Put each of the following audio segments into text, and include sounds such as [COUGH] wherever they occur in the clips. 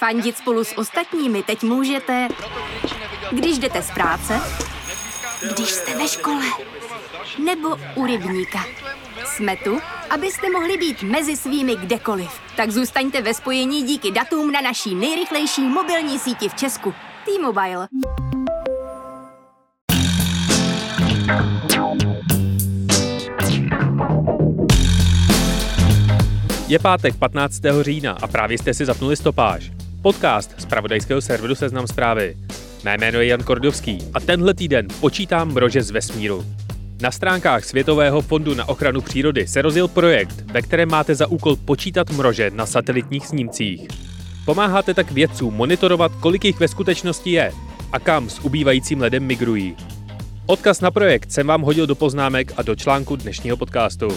Fandit spolu s ostatními teď můžete, když jdete z práce, když jste ve škole, nebo u rybníka. Jsme tu, abyste mohli být mezi svými kdekoliv. Tak zůstaňte ve spojení díky datům na naší nejrychlejší mobilní síti v Česku. T-Mobile. Je pátek 15. října a právě jste si zapnuli stopáž. Podcast z pravodajského serveru Seznam zprávy. Mé jméno je Jan Kordovský a tenhle týden počítám mrože z vesmíru. Na stránkách Světového fondu na ochranu přírody se rozjel projekt, ve kterém máte za úkol počítat mrože na satelitních snímcích. Pomáháte tak vědcům monitorovat, kolik jich ve skutečnosti je a kam s ubývajícím ledem migrují. Odkaz na projekt jsem vám hodil do poznámek a do článku dnešního podcastu.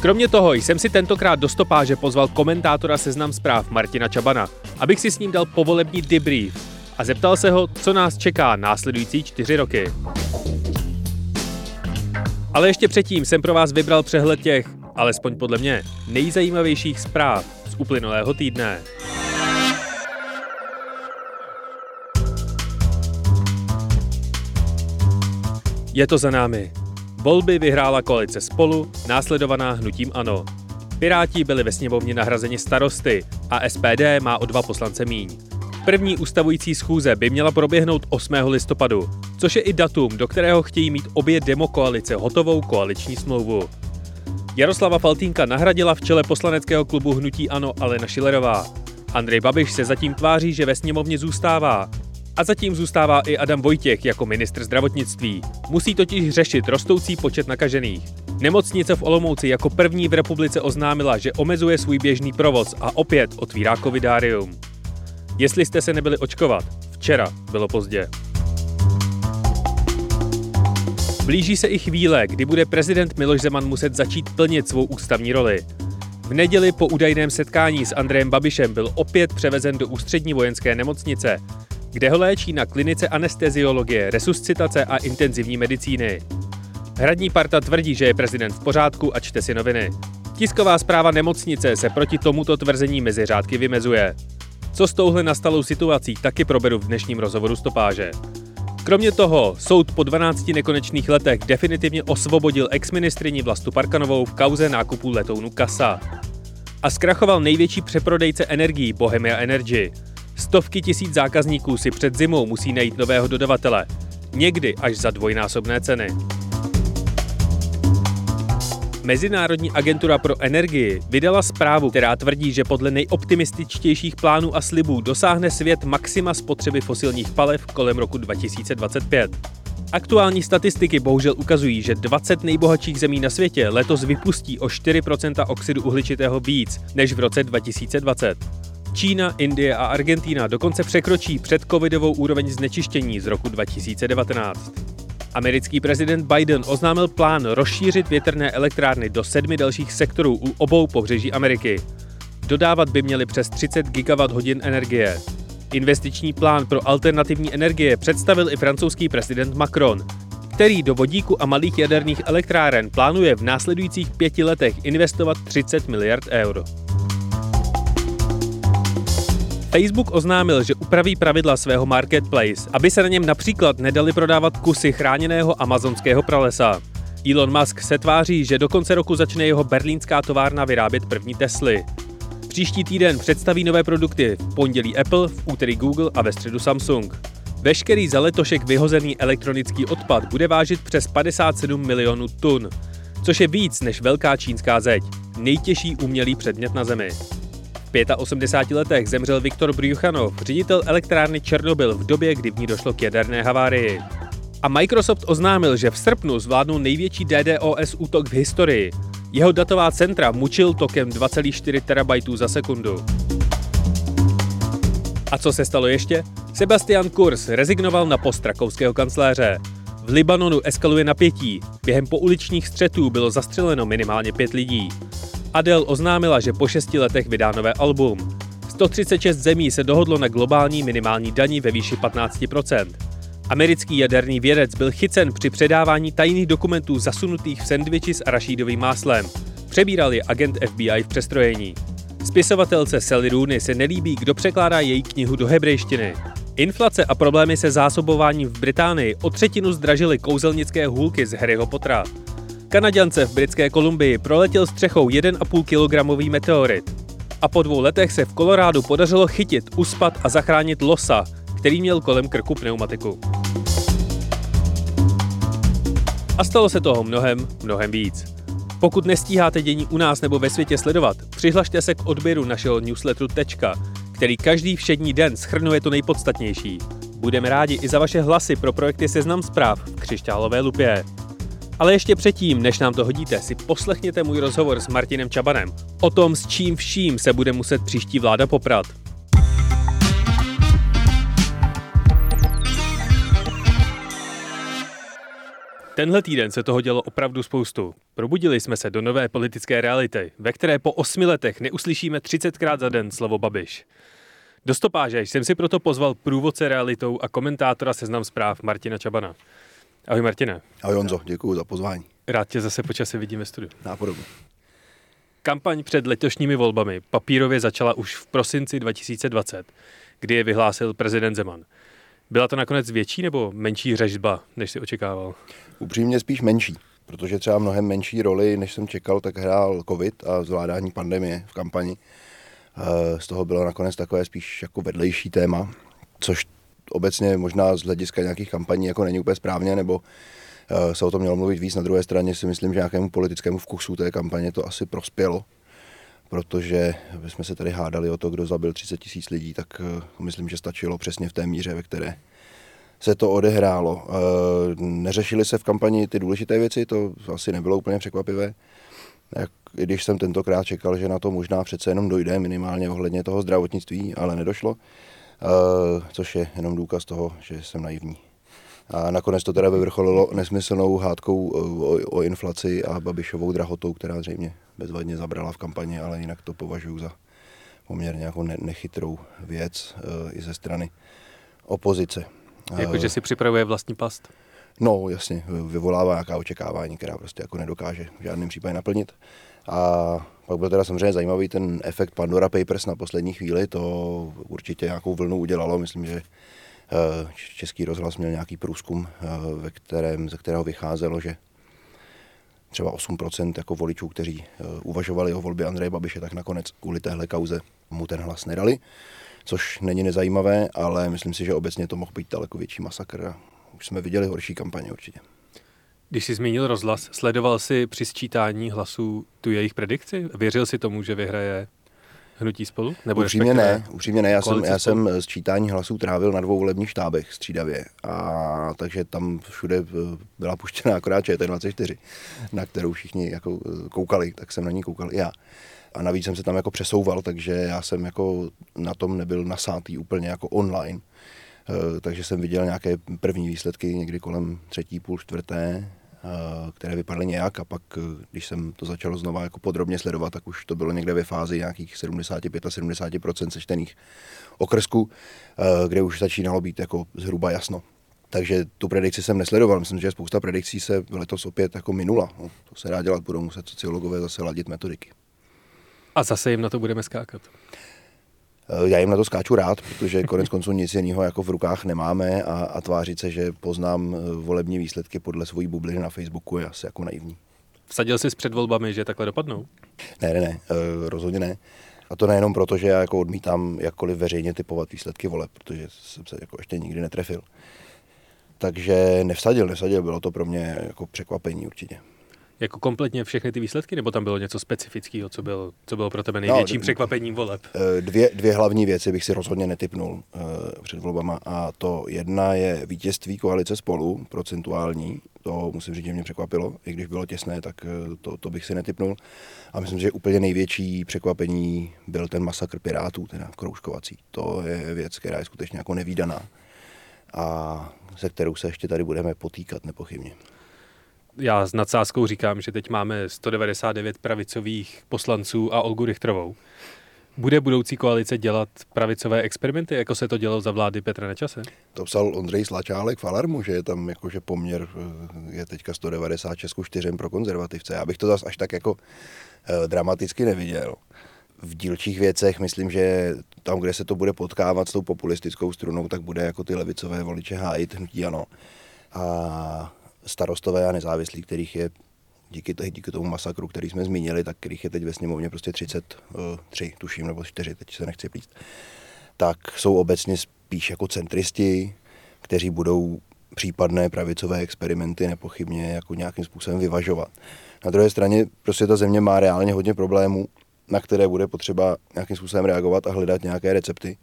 Kromě toho jsem si tentokrát do stopáže pozval komentátora seznam zpráv Martina Čabana, abych si s ním dal povolební debrief a zeptal se ho, co nás čeká následující čtyři roky. Ale ještě předtím jsem pro vás vybral přehled těch, alespoň podle mě, nejzajímavějších zpráv z uplynulého týdne. Je to za námi. Volby vyhrála koalice Spolu, následovaná hnutím ANO. Piráti byli ve sněmovně nahrazeni starosty a SPD má o dva poslance míň. První ustavující schůze by měla proběhnout 8. listopadu, což je i datum, do kterého chtějí mít obě demokoalice hotovou koaliční smlouvu. Jaroslava Faltínka nahradila v čele poslaneckého klubu Hnutí Ano Alena Šilerová. Andrej Babiš se zatím tváří, že ve sněmovně zůstává. A zatím zůstává i Adam Vojtěch jako ministr zdravotnictví. Musí totiž řešit rostoucí počet nakažených. Nemocnice v Olomouci jako první v republice oznámila, že omezuje svůj běžný provoz a opět otvírá covidárium. Jestli jste se nebyli očkovat, včera bylo pozdě. Blíží se i chvíle, kdy bude prezident Miloš Zeman muset začít plnit svou ústavní roli. V neděli po údajném setkání s Andrejem Babišem byl opět převezen do ústřední vojenské nemocnice, kde ho léčí na klinice anesteziologie, resuscitace a intenzivní medicíny. Hradní parta tvrdí, že je prezident v pořádku a čte si noviny. Tisková zpráva nemocnice se proti tomuto tvrzení mezi řádky vymezuje. Co s touhle nastalou situací taky proberu v dnešním rozhovoru stopáže. Kromě toho, soud po 12 nekonečných letech definitivně osvobodil exministriní Vlastu Parkanovou v kauze nákupu letounu Kasa. A zkrachoval největší přeprodejce energií Bohemia Energy. Stovky tisíc zákazníků si před zimou musí najít nového dodavatele. Někdy až za dvojnásobné ceny. Mezinárodní agentura pro energii vydala zprávu, která tvrdí, že podle nejoptimističtějších plánů a slibů dosáhne svět maxima spotřeby fosilních paliv kolem roku 2025. Aktuální statistiky bohužel ukazují, že 20 nejbohatších zemí na světě letos vypustí o 4% oxidu uhličitého víc než v roce 2020. Čína, Indie a Argentína dokonce překročí předcovidovou úroveň znečištění z roku 2019. Americký prezident Biden oznámil plán rozšířit větrné elektrárny do sedmi dalších sektorů u obou pobřeží Ameriky. Dodávat by měly přes 30 gigawatt hodin energie. Investiční plán pro alternativní energie představil i francouzský prezident Macron, který do vodíku a malých jaderných elektráren plánuje v následujících pěti letech investovat 30 miliard eur. Facebook oznámil, že upraví pravidla svého marketplace, aby se na něm například nedali prodávat kusy chráněného amazonského pralesa. Elon Musk se tváří, že do konce roku začne jeho berlínská továrna vyrábět první Tesly. Příští týden představí nové produkty v pondělí Apple, v úterý Google a ve středu Samsung. Veškerý za letošek vyhozený elektronický odpad bude vážit přes 57 milionů tun, což je víc než velká čínská zeď, nejtěžší umělý předmět na Zemi. 85 letech zemřel Viktor Brjuchanov, ředitel elektrárny Černobyl v době, kdy v ní došlo k jaderné havárii. A Microsoft oznámil, že v srpnu zvládnul největší DDoS útok v historii. Jeho datová centra mučil tokem 2,4 terabajtů za sekundu. A co se stalo ještě? Sebastian Kurz rezignoval na post rakouského kancléře. V Libanonu eskaluje napětí. Během pouličních střetů bylo zastřeleno minimálně pět lidí. Adele oznámila, že po šesti letech vydá nové album. 136 zemí se dohodlo na globální minimální daní ve výši 15%. Americký jaderný vědec byl chycen při předávání tajných dokumentů zasunutých v sendviči s arašídovým máslem. Přebíral je agent FBI v přestrojení. Spisovatelce Sally Rooney se nelíbí, kdo překládá její knihu do hebrejštiny. Inflace a problémy se zásobováním v Británii o třetinu zdražily kouzelnické hůlky z Harryho Pottera. Kanaděnce v britské Kolumbii proletěl střechou 1,5 kg meteorit. A po dvou letech se v Kolorádu podařilo chytit, uspat a zachránit losa, který měl kolem krku pneumatiku. A stalo se toho mnohem, mnohem víc. Pokud nestíháte dění u nás nebo ve světě sledovat, přihlašte se k odběru našeho newsletteru Tečka, který každý všední den schrnuje to nejpodstatnější. Budeme rádi i za vaše hlasy pro projekty Seznam zpráv v křišťálové lupě. Ale ještě předtím, než nám to hodíte, si poslechněte můj rozhovor s Martinem Čabanem o tom, s čím vším se bude muset příští vláda poprat. Tenhle týden se toho dělo opravdu spoustu. Probudili jsme se do nové politické reality, ve které po osmi letech neuslyšíme 30krát za den slovo Babiš. Do stopáže jsem si proto pozval průvodce realitou a komentátora seznam zpráv Martina Čabana. Ahoj Martine. Ahoj Honzo, děkuji za pozvání. Rád tě zase počasí vidíme v studiu. Nápodobně. Kampaň před letošními volbami papírově začala už v prosinci 2020, kdy je vyhlásil prezident Zeman. Byla to nakonec větší nebo menší řežba, než si očekával? Upřímně spíš menší, protože třeba mnohem menší roli, než jsem čekal, tak hrál covid a zvládání pandemie v kampani. Eh, z toho bylo nakonec takové spíš jako vedlejší téma, což obecně možná z hlediska nějakých kampaní jako není úplně správně, nebo eh, se o tom mělo mluvit víc. Na druhé straně si myslím, že nějakému politickému vkusu té kampaně to asi prospělo, protože jsme se tady hádali o to, kdo zabil 30 tisíc lidí, tak eh, myslím, že stačilo přesně v té míře, ve které se to odehrálo. Eh, neřešily se v kampani ty důležité věci, to asi nebylo úplně překvapivé. Jak, I když jsem tentokrát čekal, že na to možná přece jenom dojde, minimálně ohledně toho zdravotnictví, ale nedošlo, což je jenom důkaz toho, že jsem naivní. A nakonec to teda vyvrcholilo nesmyslnou hádkou o, o inflaci a Babišovou drahotou, která zřejmě bezvadně zabrala v kampani, ale jinak to považuji za poměrně jako ne, nechytrou věc e, i ze strany opozice. Jakože si připravuje vlastní past? No, jasně, vyvolává nějaká očekávání, která prostě jako nedokáže v žádném případě naplnit. A pak byl teda samozřejmě zajímavý ten efekt Pandora Papers na poslední chvíli, to určitě nějakou vlnu udělalo, myslím, že Eh, Český rozhlas měl nějaký průzkum, eh, ve kterém, ze kterého vycházelo, že třeba 8% jako voličů, kteří eh, uvažovali o volbě Andreje Babiše, tak nakonec kvůli téhle kauze mu ten hlas nedali, což není nezajímavé, ale myslím si, že obecně to mohl být daleko větší masakr a už jsme viděli horší kampaně určitě. Když jsi zmínil rozhlas, sledoval jsi při sčítání hlasů tu jejich predikci? Věřil si tomu, že vyhraje hnutí spolu? Nebo upřímně ne, upřímně ne. Já jsem, já jsem sčítání hlasů trávil na dvou volebních štábech střídavě. A takže tam všude eh, byla puštěna akorát ČT24, na kterou všichni jako eh, koukali, tak jsem na ní koukal i já. A navíc jsem se tam jako přesouval, takže já jsem jako na tom nebyl nasátý úplně jako online. Uh, takže jsem viděl nějaké první výsledky někdy kolem třetí, půl čtvrté, Eh, které vypadaly nějak a pak, eh, když jsem to začal znova jako podrobně sledovat, tak už to bylo někde ve fázi nějakých 75 a 70 sečtených okrsků, eh, kde už začínalo být jako zhruba jasno. Takže tu predikci jsem nesledoval. Myslím, že spousta predikcí se letos opět jako minula. No, to se dá dělat, budou muset sociologové zase ladit metodiky. A zase jim na to budeme skákat. Eh, já jim na to skáču rád, protože konec konců nic jiného jako v rukách nemáme a, a tvářit se, že poznám eh, volební výsledky podle svojí bubliny na Facebooku je asi jako naivní. Vsadil jsi s před volbami, že takhle dopadnou? Ne, ne, ne, eh, rozhodně ne. A to nejenom proto, že já jako odmítám jakkoliv veřejně typovat výsledky voleb, protože jsem se jako ještě nikdy netrefil. Takže nevsadil, nevsadil, bylo to pro mě jako překvapení určitě. Jako kompletně všechny ty výsledky, nebo tam bylo něco specifického, co, byl, co bylo pro tebe největším no, překvapením voleb? Eh, dvě, dvě hlavní věci bych si rozhodně netypnul uh, před volbama a to jedna je vítězství koalice spolu, procentuální, to musím říct, že mě překvapilo, i když bylo těsné, tak uh, to, to bych si netypnul. A myslím, že úplně největší překvapení byl ten masakr Pirátů, teda kroužkovací. To je věc, která je skutečně jako nevýdaná a se kterou se ještě tady budeme potýkat nepochybně já s nadsázkou říkám, že teď máme 199 pravicových poslanců a Olgu Richtrovou. Bude budoucí koalice dělat pravicové experimenty, jako se to dělo za vlády Petra Nečase? To psal Ondřej Slačálek v Alarmu, že je tam jakože poměr eh, je teďka 196 ku 4 pro konzervativce. Já bych to zase až tak jako eh, dramaticky neviděl, v dílčích věcech myslím, že tam, kde se to bude potkávat s tou populistickou strunou, tak bude jako ty levicové voliče hájit hnutí ano. A starostové a nezávislí, kterých je díky, díky tomu masakru, který jsme zmínili, tak kterých je teď ve sněmovně prostě 33, tuším, nebo 4, teď se nechci plíst, tak jsou obecně spíš jako centristi, kteří budou případné pravicové experimenty nepochybně jako nějakým způsobem vyvažovat. Na druhé straně prostě ta země má reálně hodně problémů, na které bude potřeba nějakým způsobem reagovat a hledat nějaké recepty.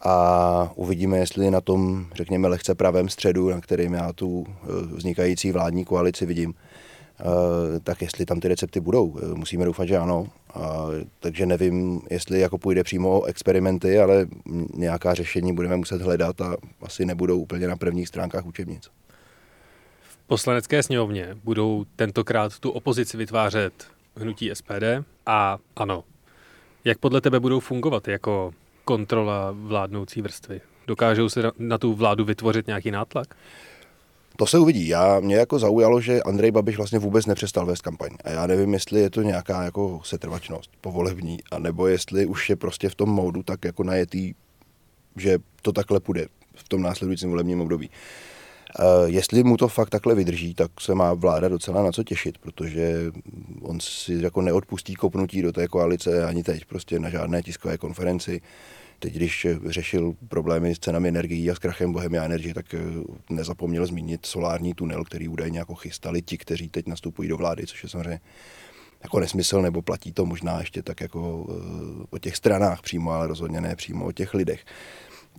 A uvidíme, jestli na tom, řekněme, lehce pravém středu, na kterým já tu eh, vznikající vládní koalici vidím, Eh, tak jestli tam ty recepty budou. Eh, musíme doufat, že ano. A, takže nevím, jestli jako půjde přímo o experimenty, ale nějaká řešení budeme muset hledat a asi nebudou úplně na prvních stránkách učebnic. V poslanecké sněmovně budou tentokrát tu opozici vytvářet hnutí SPD a ano. Jak podle tebe budou fungovat jako kontrola vládnoucí vrstvy? Dokážou se na tu vládu vytvořit nějaký nátlak? To se uvidí. Já, mě jako zaujalo, že Andrej Babiš vlastně vůbec nepřestal vést kampaň. A já nevím, jestli je to nějaká jako setrvačnost povolební, anebo jestli už je prostě v tom módu tak jako najetý, že to takhle půjde v tom následujícím volebním období. Uh, jestli mu to fakt takhle vydrží, tak se má vláda docela na co těšit, protože on si jako neodpustí kopnutí do té koalice ani teď prostě na žádné tiskové konferenci. Teď, když řešil problémy s cenami energií a s krachem Bohemia Energy, tak eh, nezapomněl zmínit solární tunel, který údajně jako chystali ti, kteří teď nastupují do vlády, což je samozřejmě jako nesmysl, nebo platí to možná ještě tak jako eh, o těch stranách přímo, ale rozhodně ne přímo o těch lidech.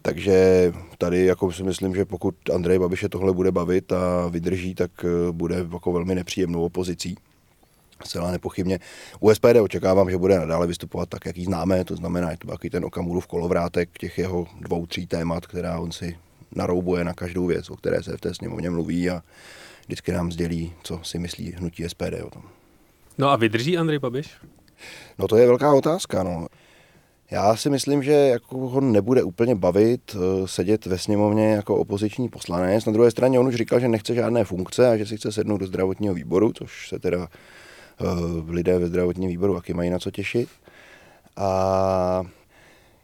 Takže tady jako si myslím, že pokud Andrej Babiše tohle bude bavit a vydrží, tak eh, bude jako velmi nepříjemnou opozicí. Zcela nepochybně. U SPD očekávám, že bude nadále vystupovat tak, jak ji známe, to znamená, je to takový ten Okamurův kolovrátek těch jeho dvou, tří témat, která on si naroubuje na každou věc, o které se v té sněmovně mluví a vždycky nám sdělí, co si myslí hnutí SPD o tom. No a vydrží Andrej Babiš? No to je velká otázka. No. Já si myslím, že jako ho nebude úplně bavit eh, sedět ve sněmovně jako opoziční poslanec. Na druhé straně on už říkal, že nechce žádné funkce a že si chce sednout do zdravotního výboru, což se teda Eh, lidé ve zdravotním výboru taky mají na co těšit. A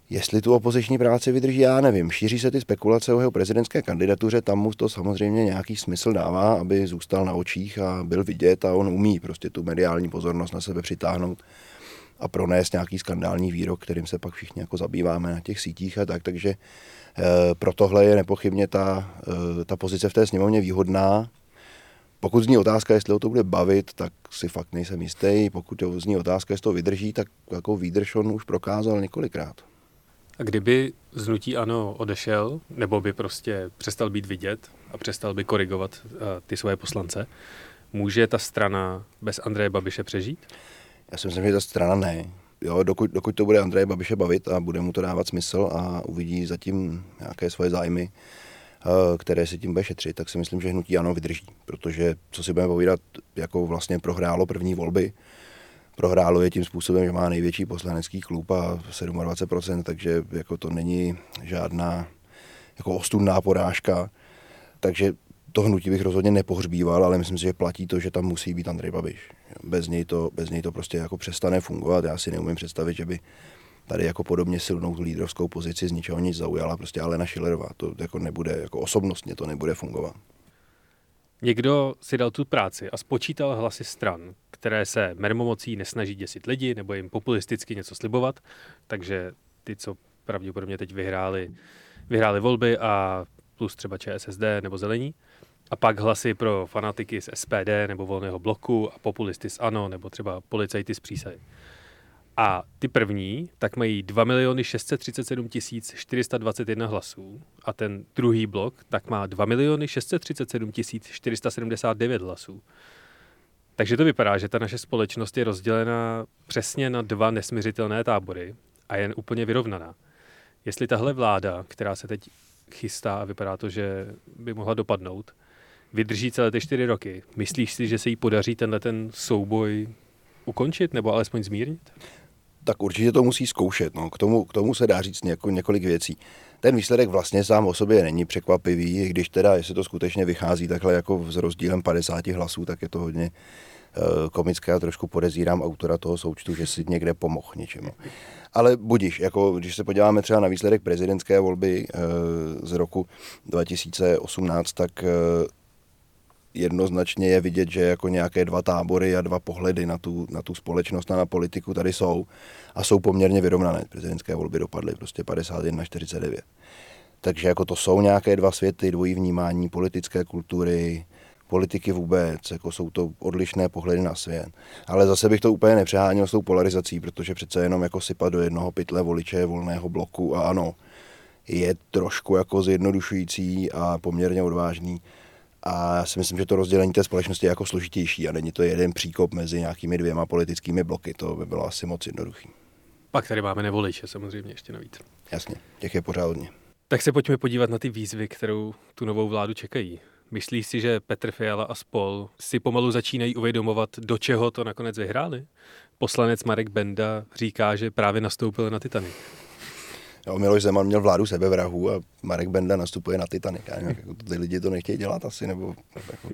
jestli tu opoziční práci vydrží, já nevím. Šíří se ty spekulace o jeho prezidentské kandidatuře, tam mu to samozřejmě nějaký smysl dává, aby zůstal na očích a byl vidět a on umí prostě tu mediální pozornost na sebe přitáhnout a pronést nějaký skandální výrok, kterým se pak všichni jako zabýváme na těch sítích a tak, takže e, pro tohle je nepochybně ta, e, ta pozice v té sněmovně výhodná, pokud zní otázka, jestli ho to bude bavit, tak si fakt nejsem jistý. Pokud zní otázka, jestli to vydrží, tak jako výdrž on už prokázal několikrát. A kdyby znutí ano odešel, nebo by prostě přestal být vidět a přestal by korigovat uh, ty svoje poslance, může ta strana bez Andreje Babiše přežít? Já si myslím, že ta strana ne. Jo, dokud, dokud to bude Andreje Babiše bavit a bude mu to dávat smysl a uvidí zatím nějaké svoje zájmy, Eh, které si tím bude šetřit, tak si myslím, že hnutí ano vydrží, protože co si budeme povídat, jako vlastně prohrálo první volby, prohrálo je tím způsobem, že má největší poslanecký klub a 27%, takže jako to není žádná jako ostudná porážka, takže to hnutí bych rozhodně nepohřbíval, ale myslím si, že platí to, že tam musí být Andrej Babiš. Bez něj to, bez něj to prostě jako přestane fungovat. Já si neumím představit, že by tady jako podobně silnou tu lídrovskou pozici z ničeho nic zaujala prostě Alena Schillerová. To jako nebude, jako osobnostně to nebude fungovat. Někdo si dal tu práci a spočítal hlasy stran, které se mermomocí nesnaží děsit lidi nebo jim populisticky něco slibovat, takže ty, co pravděpodobně teď vyhráli, vyhráli volby a plus třeba ČSSD nebo Zelení, a pak hlasy pro fanatiky z SPD nebo Volného bloku a populisty z ANO nebo třeba policajty z přísahy. A ty první tak mají 2 miliony 637 421 hlasů a ten druhý blok tak má 2 miliony 637 479 hlasů. Takže to vypadá, že ta naše společnost je rozdělena přesně na dva nesměřitelné tábory a je úplně vyrovnaná. Jestli tahle vláda, která se teď chystá a vypadá to, že by mohla dopadnout, vydrží celé ty čtyři roky, myslíš si, že se jí podaří tenhle ten souboj ukončit nebo alespoň zmírnit? tak určitě to musí zkoušet. No. K, tomu, k tomu se dá říct něko, několik věcí. Ten výsledek vlastně sám o sobě není překvapivý, když teda, jestli to skutečně vychází takhle jako s rozdílem 50 hlasů, tak je to hodně, komické a trošku podezírám autora toho součtu, že si někde pomohl něčemu. Ale budíš, jako když se podíváme třeba na výsledek prezidentské volby z roku 2018, tak jednoznačně je vidět, že jako nějaké dva tábory a dva pohledy na tu, na tu společnost a na politiku tady jsou a jsou poměrně vyrovnané. Prezidentské volby dopadly prostě 51-49. Takže jako to jsou nějaké dva světy, dvojí vnímání politické kultury, politiky vůbec, jako jsou to odlišné pohledy na svět. Ale zase bych to úplně nepřeháněl s tou polarizací, protože přece jenom jako sypat do jednoho pytle voliče volného bloku a ano, je trošku jako zjednodušující a poměrně odvážný. A já si myslím, že to rozdělení té společnosti je jako složitější a není to jeden příkop mezi nějakými dvěma politickými bloky. To by bylo asi moc jednoduchý. Pak tady máme nevoliče samozřejmě ještě navíc. Jasně, těch je pořád hodně. Tak se pojďme podívat na ty výzvy, kterou tu novou vládu čekají. Myslíš si, že Petr Fiala a spol si pomalu začínají uvědomovat, do čeho to nakonec vyhráli? Poslanec Marek Benda říká, že právě nastoupil na Titanic. Jo, Miloš Zeman měl vládu sebevrahu a Marek Benda nastupuje na Titanic. Jako ty lidi to nechtějí dělat asi, nebo jako,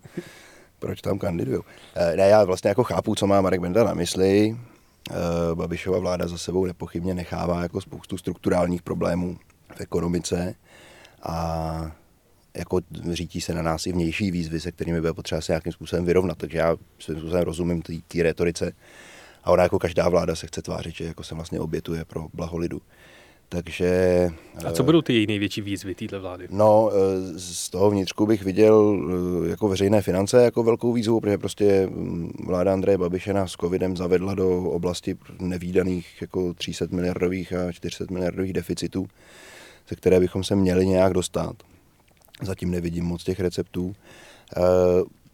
proč tam kandidují. E, ne, já vlastně jako chápu, co má Marek Benda na mysli. E, Babišova vláda za sebou nepochybně nechává jako spoustu strukturálních problémů v ekonomice a jako řítí se na nás i vnější výzvy, se kterými bude potřeba se nějakým způsobem vyrovnat. Takže já svým způsobem rozumím té retorice. A ona jako každá vláda se chce tvářit, že jako se vlastně obětuje pro blaho lidu. Takže... A co budou ty její největší výzvy této vlády? No, eh, z toho vnitřku bych viděl eh, jako veřejné finance jako velkou výzvu, protože prostě mm, vláda Andreje Babiše nás s covidem zavedla do oblasti nevýdaných jako 300 miliardových a 400 miliardových deficitů, ze které bychom se měli nějak dostat. Zatím nevidím moc těch receptů.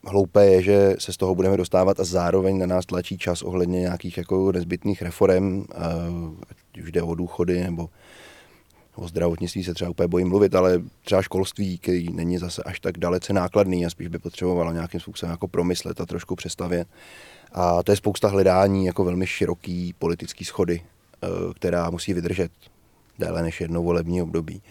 Hloupé je, že se z toho budeme dostávat a zároveň na nás tlačí čas ohledně nějakých jako nezbytných reform, ať už jde o důchody nebo o zdravotnictví se třeba úplně bojím mluvit, ale třeba školství, který není zase až tak dalece nákladný a spíš by potřebovalo nějakým způsobem jako promyslet a trošku přestavět. A to je spousta hledání jako velmi široký politický schody, eh, která musí vydržet déle než jedno volební období.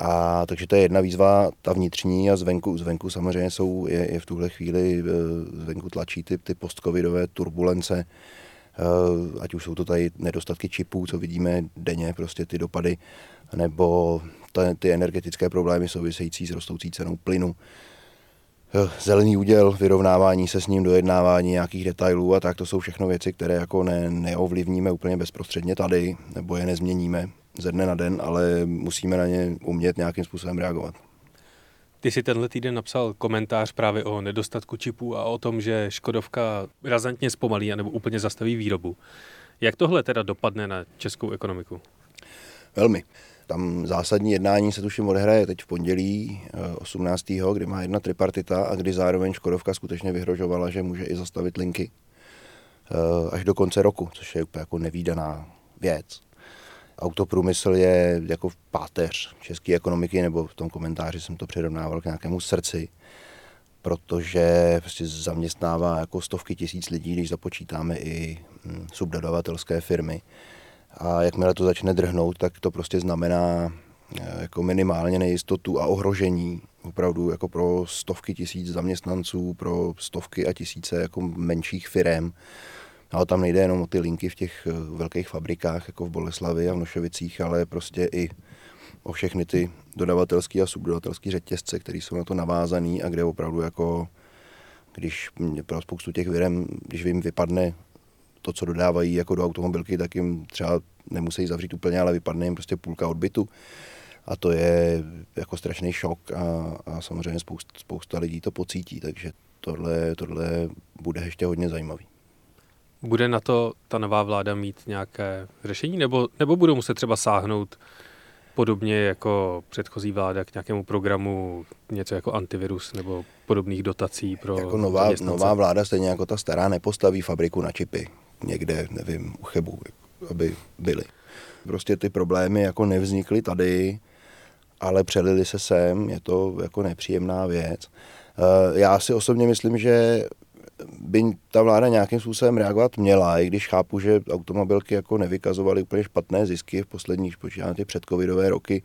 A takže to je jedna výzva, ta vnitřní a zvenku, zvenku samozřejmě jsou, je, je v tuhle chvíli, eh, zvenku tlačí ty, ty postcovidové turbulence, eh, ať už jsou to tady nedostatky čipů, co vidíme denně, prostě ty dopady, nebo ty energetické problémy související s rostoucí cenou plynu, eh, zelený úděl, vyrovnávání se s ním, dojednávání nějakých detailů a tak, to jsou všechno věci, které jako ne, neovlivníme úplně bezprostředně tady, nebo je nezměníme ze dne na den, ale musíme na ně umět nějakým způsobem reagovat. Ty si tenhle týden napsal komentář právě o nedostatku čipů a o tom, že Škodovka razantně zpomalí nebo úplně zastaví výrobu. Jak tohle teda dopadne na českou ekonomiku? Velmi. Tam zásadní jednání se tuším odehraje teď v pondělí 18. Eh, kdy má jedna tripartita a kdy zároveň Škodovka skutečně vyhrožovala, že může i zastavit linky eh, až do konce roku, což je úplně jako nevýdaná věc autoprůmysl je jako páteř české ekonomiky, nebo v tom komentáři jsem to přirovnával k nějakému srdci, protože prostě zaměstnává jako stovky tisíc lidí, když započítáme i hm, subdodavatelské firmy. A jakmile to začne drhnout, tak to prostě znamená eh, jako minimálně nejistotu a ohrožení opravdu jako pro stovky tisíc zaměstnanců, pro stovky a tisíce jako menších firm ale tam nejde jenom o ty linky v těch eh, velkých fabrikách, jako v Boleslavi a v Nošovicích, ale prostě i o všechny ty dodavatelské a subdodavatelské řetězce, které jsou na to navázané a kde opravdu jako, když pro spoustu těch virem, když jim vypadne to, co dodávají jako do automobilky, tak jim třeba nemusí zavřít úplně, ale vypadne jim prostě půlka odbytu. A to je jako strašný šok a, a samozřejmě spousta, spousta lidí to pocítí, takže tohle, tohle bude ještě hodně zajímavý. Bude na to ta nová vláda mít nějaké řešení, nebo, nebo budou muset třeba sáhnout podobně jako předchozí vláda k nějakému programu, něco jako antivirus nebo podobných dotací pro Jako nová, nová vláda, stejně jako ta stará, nepostaví fabriku na čipy někde, nevím, u Chebu, aby byly. Prostě ty problémy jako nevznikly tady, ale přelili se sem, je to jako nepříjemná věc. Eh, já si osobně myslím, že by ta vláda nějakým způsobem reagovat měla, i když chápu, že automobilky jako nevykazovaly úplně špatné zisky v posledních, počítám ty předcovidové roky,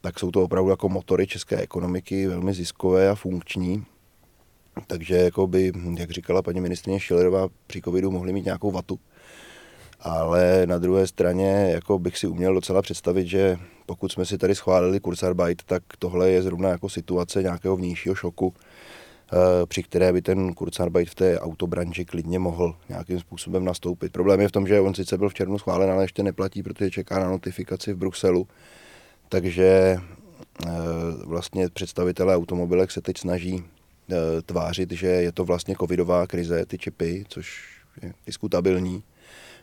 tak jsou to opravdu jako motory české ekonomiky, velmi ziskové a funkční. Takže jako by, jak říkala paní ministrině Šilerová, při covidu mohli mít nějakou vatu. Ale na druhé straně jako bych si uměl docela představit, že pokud jsme si tady schválili Kurzarbeit, tak tohle je zrovna jako situace nějakého vnějšího šoku, při které by ten Kurzarbeit v té autobranži klidně mohl nějakým způsobem nastoupit. Problém je v tom, že on sice byl v červnu schválen, ale ještě neplatí, protože čeká na notifikaci v Bruselu. Takže eh, vlastně představitelé automobilek se teď snaží eh, tvářit, že je to vlastně covidová krize, ty čipy, což je diskutabilní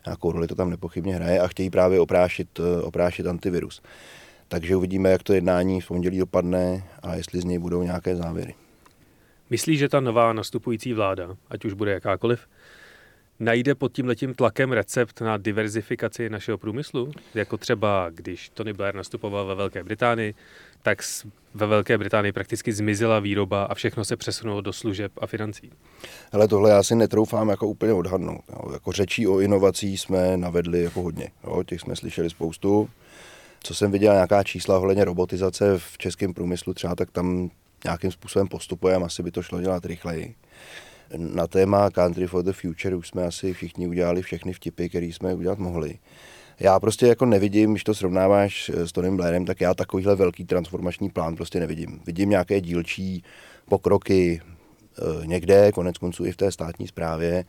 nějakou roli to tam nepochybně hraje a chtějí právě oprášit, eh, oprášit antivirus. Takže uvidíme, jak to jednání v pondělí dopadne a jestli z něj budou nějaké závěry. Myslíš, že ta nová nastupující vláda, ať už bude jakákoliv, najde pod tím letím tlakem recept na diverzifikaci našeho průmyslu? Jako třeba, když Tony Blair nastupoval ve Velké Británii, tak ve Velké Británii prakticky zmizela výroba a všechno se přesunulo do služeb a financí. Ale tohle já si netroufám jako úplně odhadnout. Jako řečí o inovací jsme navedli jako hodně. Jo. Těch jsme slyšeli spoustu. Co jsem viděl, nějaká čísla ohledně robotizace v českém průmyslu třeba, tak tam nějakým způsobem postupujeme, asi by to šlo dělat rychleji. Na téma Country for the Future už jsme asi všichni udělali všechny vtipy, které jsme udělat mohli. Já prostě jako nevidím, když to srovnáváš s Tonym Blairem, tak já takovýhle velký transformační plán prostě nevidím. Vidím nějaké dílčí pokroky e, někde, konec konců i v té státní správě.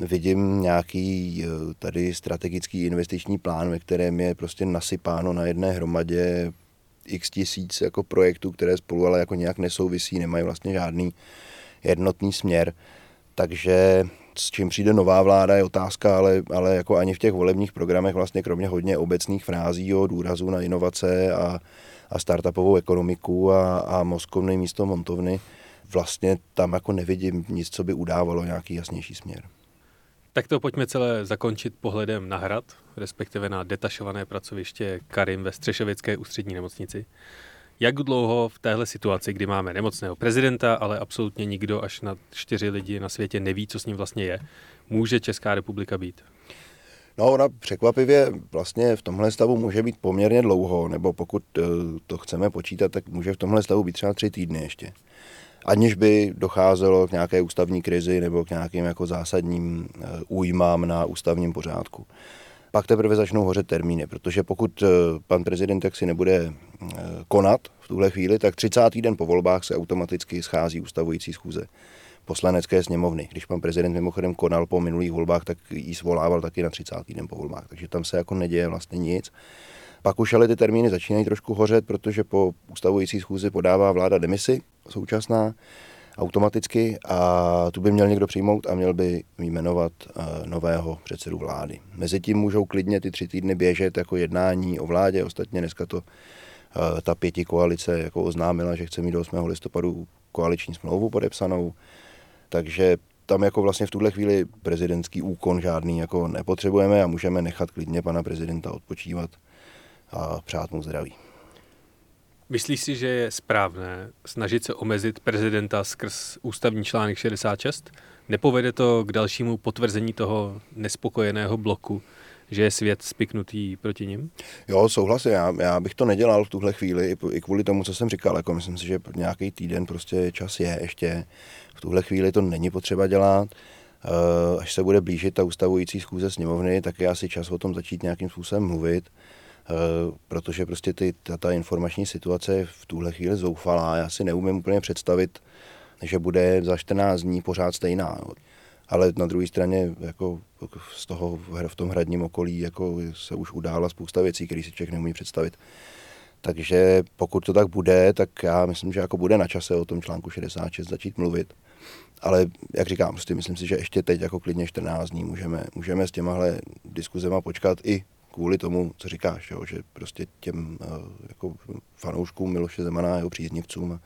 Vidím nějaký e, tady strategický investiční plán, ve kterém je prostě nasypáno na jedné hromadě x tisíc jako projektů, které spolu ale jako nějak nesouvisí, nemají vlastně žádný jednotný směr. Takže s čím přijde nová vláda je otázka, ale, ale jako ani v těch volebních programech vlastně kromě hodně obecných frází o důrazu na inovace a, a startupovou ekonomiku a, a mozkovny místo montovny, vlastně tam jako nevidím nic, co by udávalo nějaký jasnější směr. Tak to pojďme celé zakončit pohledem na hrad, respektive na detašované pracoviště Karim ve Střešovické ústřední nemocnici. Jak dlouho v téhle situaci, kdy máme nemocného prezidenta, ale absolutně nikdo až na čtyři lidi na světě neví, co s ním vlastně je, může Česká republika být? No, ona překvapivě vlastně v tomhle stavu může být poměrně dlouho, nebo pokud eh, to chceme počítat, tak může v tomhle stavu být třeba tři týdny ještě. Aniž by docházelo k nějaké ústavní krizi nebo k nějakým jako zásadním eh, újmám na ústavním pořádku pak teprve začnou hořet termíny, protože pokud eh, pan prezident si nebude eh, konat v tuhle chvíli, tak 30. den po volbách se automaticky schází ustavující schůze poslanecké sněmovny. Když pan prezident mimochodem konal po minulých volbách, tak ji svolával taky na 30. den po volbách, takže tam se jako neděje vlastně nic. Pak už ale ty termíny začínají trošku hořet, protože po ustavující schůzi podává vláda demisi současná automaticky a tu by měl někdo přijmout a měl by jmenovat uh, nového předsedu vlády. Mezitím můžou klidně ty tři týdny běžet jako jednání o vládě, ostatně dneska to uh, ta pěti koalice jako oznámila, že chce mít do 8. listopadu koaliční smlouvu podepsanou, takže tam jako vlastně v tuhle chvíli prezidentský úkon žádný jako nepotřebujeme a můžeme nechat klidně pana prezidenta odpočívat a přát mu zdraví. Myslíš si, že je správné snažit se omezit prezidenta skrz ústavní článek 66? Nepovede to k dalšímu potvrzení toho nespokojeného bloku, že je svět spiknutý proti ním? Jo, souhlasím. Já, já bych to nedělal v tuhle chvíli, i, kvůli tomu, co jsem říkal. Jako myslím si, že nějaký týden prostě čas je ještě. V tuhle chvíli to není potřeba dělat. Eh, až se bude blížit ta ustavující schůze sněmovny, tak je asi čas o tom začít nějakým způsobem mluvit. Eh, protože prostě ty, ta, ta informační situace je v tuhle chvíli zoufalá. Já si neumím úplně představit, že bude za 14 dní pořád stejná. Ale na druhé straně jako z toho v tom hradním okolí jako se už udála spousta věcí, které si člověk neumí představit. Takže pokud to tak bude, tak já myslím, že jako bude na čase o tom článku 66 začít mluvit. Ale jak říkám, prostě myslím si, že ještě teď jako klidně 14 dní můžeme, můžeme s těmahle diskuzema počkat i kvůli tomu, co říkáš, jo, že prostě těm uh, jako fanouškům Miloše Zemana jeho příznivcům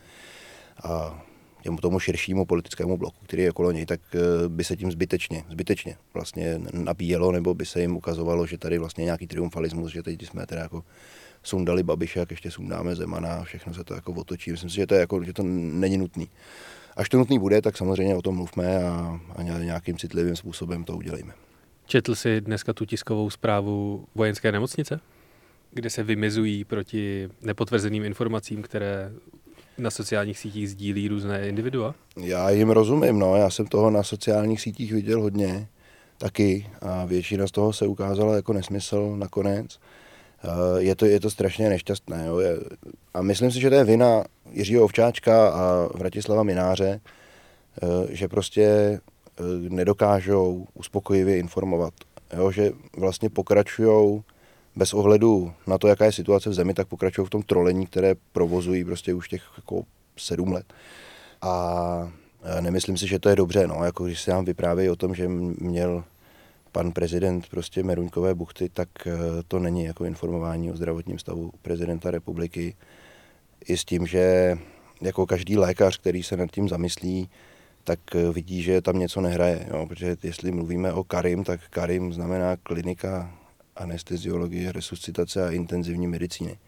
a, těm tomu širšímu politickému bloku, který je okolo něj, tak uh, by se tím zbytečně, zbytečně vlastně nabíjelo, nebo by se jim ukazovalo, že tady vlastně nějaký triumfalismus, že teď jsme teda jako sundali Babiše, jak ještě sundáme Zemana a všechno se to jako otočí. Myslím si, že to, je jako, že to není nutný. Až to nutný bude, tak samozřejmě o tom mluvme a, a nějakým citlivým způsobem to udělejme. Četl jsi dneska tu tiskovou zprávu vojenské nemocnice, kde se vymezují proti nepotvrzeným informacím, které na sociálních sítích sdílí různé individua? Já jim rozumím, no. Já jsem toho na sociálních sítích viděl hodně taky a většina z toho se ukázala jako nesmysl nakonec. Eh, je to, je to strašně nešťastné. Jo. A myslím si, že to je vina Jiřího Ovčáčka a Vratislava Mináře, eh, že prostě nedokážou uspokojivě informovat. Jo, že vlastně pokračují bez ohledu na to, jaká je situace v zemi, tak pokračují v tom trolení, které provozují prostě už těch jako sedm let. A nemyslím si, že to je dobře, no, jako když se nám vyprávějí o tom, že měl pan prezident prostě Meruňkové buchty, tak eh, to není jako informování o zdravotním stavu prezidenta republiky. I s tím, že jako každý lékař, který se nad tím zamyslí, tak eh, vidí, že tam něco nehraje. Jo? Protože jestli mluvíme o Karim, tak Karim znamená klinika anesteziologie, resuscitace a intenzivní medicíny.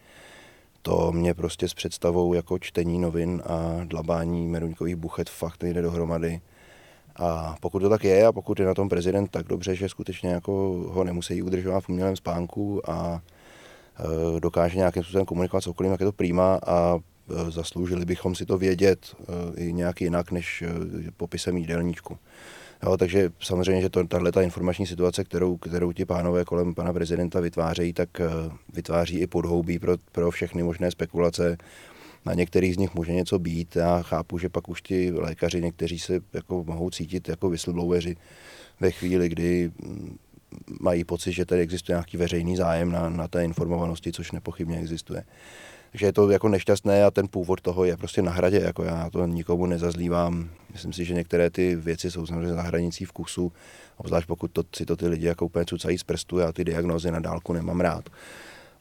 To mě prostě s představou jako čtení novin a dlabání meruňkových buchet fakt nejde dohromady. A pokud to tak je a pokud je na tom prezident tak dobře, že skutečně jako ho nemusí udržovat v umělém spánku a e, dokáže nějakým způsobem komunikovat s okolím, jak je to prýma a zasloužili bychom si to vědět e, i nějak jinak než popisem jídelníčku. Jo, takže samozřejmě, že tahle ta informační situace, kterou, kterou ti pánové kolem pana prezidenta vytvářejí, tak vytváří i podhoubí pro, pro všechny možné spekulace, na některých z nich může něco být. Já chápu, že pak už ti lékaři někteří se jako mohou cítit jako whistlebloweri ve chvíli, kdy mm, mají pocit, že tady existuje nějaký veřejný zájem na, na té informovanosti, což nepochybně existuje. Takže je to jako nešťastné a ten původ toho je prostě na hradě, jako já to nikomu nezazlívám. Myslím si, že některé ty věci jsou samozřejmě za hranicí vkusu, obzvlášť pokud to, si to ty lidi jako úplně cucají z prstu, já ty diagnózy na dálku nemám rád.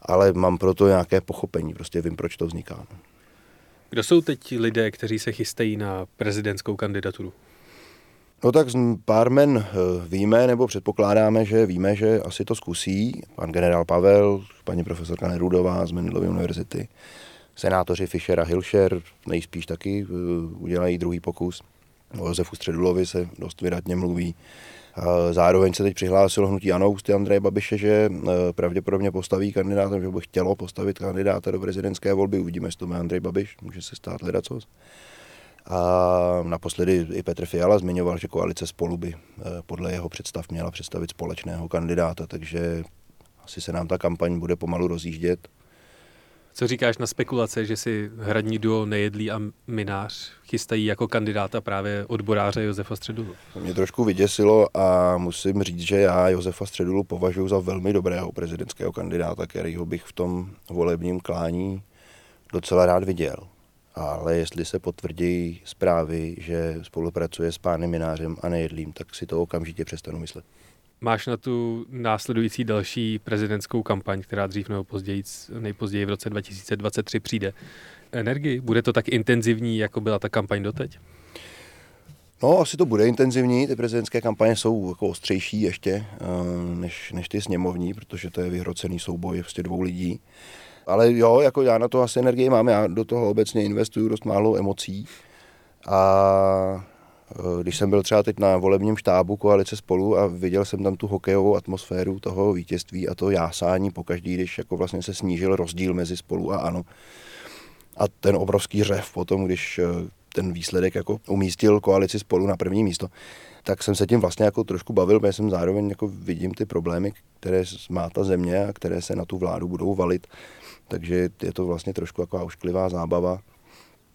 Ale mám proto nějaké pochopení, prostě vím, proč to vzniká. Kdo jsou teď lidé, kteří se chystají na prezidentskou kandidaturu? No tak pár men eh, víme, nebo předpokládáme, že víme, že asi to zkusí. Pan generál Pavel, paní profesorka Nerudová z Mendelovy univerzity, senátoři Fischer a Hilšer nejspíš taky eh, udělají druhý pokus. O Josefu Středulovi se dost vydatně mluví. Zároveň se teď přihlásilo hnutí ANO ústy Andreje Babiše, že e, pravděpodobně postaví kandidáta, že by chtělo postavit kandidáta do prezidentské volby. Uvidíme, jestli to má Andrej Babiš, může se stát ledacos. A naposledy i Petr Fiala zmiňoval, že koalice spolu by e, podle jeho představ měla představit společného kandidáta, takže asi se nám ta kampaň bude pomalu rozjíždět. Co říkáš na spekulace, že si hradní duo Nejedlí a Minář chystají jako kandidáta právě odboráře Josefa Středulu? To mě trošku vyděsilo a musím říct, že já Josefa Středulu považuji za velmi dobrého prezidentského kandidáta, kterýho bych v tom volebním klání docela rád viděl. Ale jestli se potvrdí zprávy, že spolupracuje s pánem Minářem a Nejedlím, tak si to okamžitě přestanu myslet. Máš na tu následující další prezidentskou kampaň, která dřív nebo později, nejpozději v roce 2023 přijde, energii? Bude to tak intenzivní, jako byla ta kampaň doteď? No, asi to bude intenzivní. Ty prezidentské kampaně jsou jako ostřejší ještě eh, než, než ty sněmovní, protože to je vyhrocený souboj prostě dvou lidí. Ale jo, jako já na to asi energii mám, já do toho obecně investuju dost málo emocí. A Eh, když jsem byl třeba teď na volebním štábu koalice spolu a viděl jsem tam tu hokejovou atmosféru toho vítězství a to jásání pokaždý, když jako vlastně se snížil rozdíl mezi spolu a ano. A ten obrovský řev potom, když eh, ten výsledek jako umístil koalici spolu na první místo, tak jsem se tím vlastně jako trošku bavil, protože jsem zároveň jako vidím ty problémy, které má ta země a které se na tu vládu budou valit. Takže je to vlastně trošku jako ošklivá zábava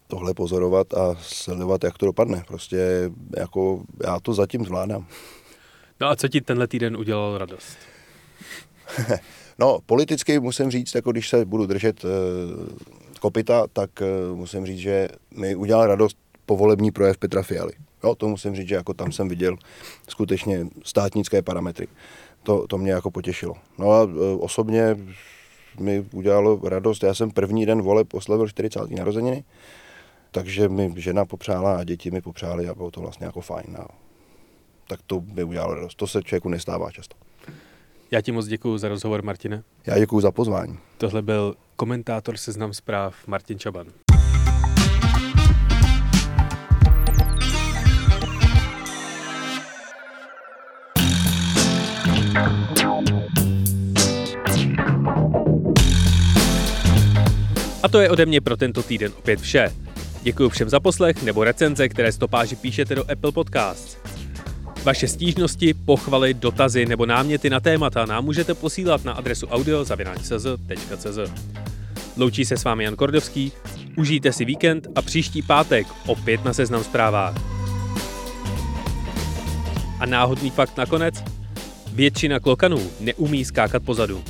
tohle pozorovat a sledovat, jak to dopadne. Prostě jako já to zatím zvládám. No a co ti tenhle týden udělal radost? [LAUGHS] no, politicky musím říct, jako když se budu držet uh, kopita, tak uh, musím říct, že mi udělal radost povolební projev Petra Fialy. Jo, to musím říct, že jako tam jsem viděl skutečně státnické parametry. To, to mě jako potěšilo. No a uh, osobně mi udělalo radost. Já jsem první den voleb oslavil 40. narozeniny takže mi žena popřála a děti mi popřáli a bylo to vlastně jako fajn. A tak to by udělalo radost. To se člověku nestává často. Já ti moc děkuji za rozhovor, Martine. Já děkuji za pozvání. Tohle byl komentátor seznam zpráv Martin Čaban. To je ode mě pro tento týden opět vše. Děkuji všem za poslech nebo recenze, které stopáži píšete do Apple Podcasts. Vaše stížnosti, pochvaly, dotazy nebo náměty na témata nám můžete posílat na adresu audio.cz.cz. Loučí se s vámi Jan Kordovský, užijte si víkend a příští pátek opět na Seznam zprávách. A náhodný fakt nakonec? Většina klokanů neumí skákat pozadu.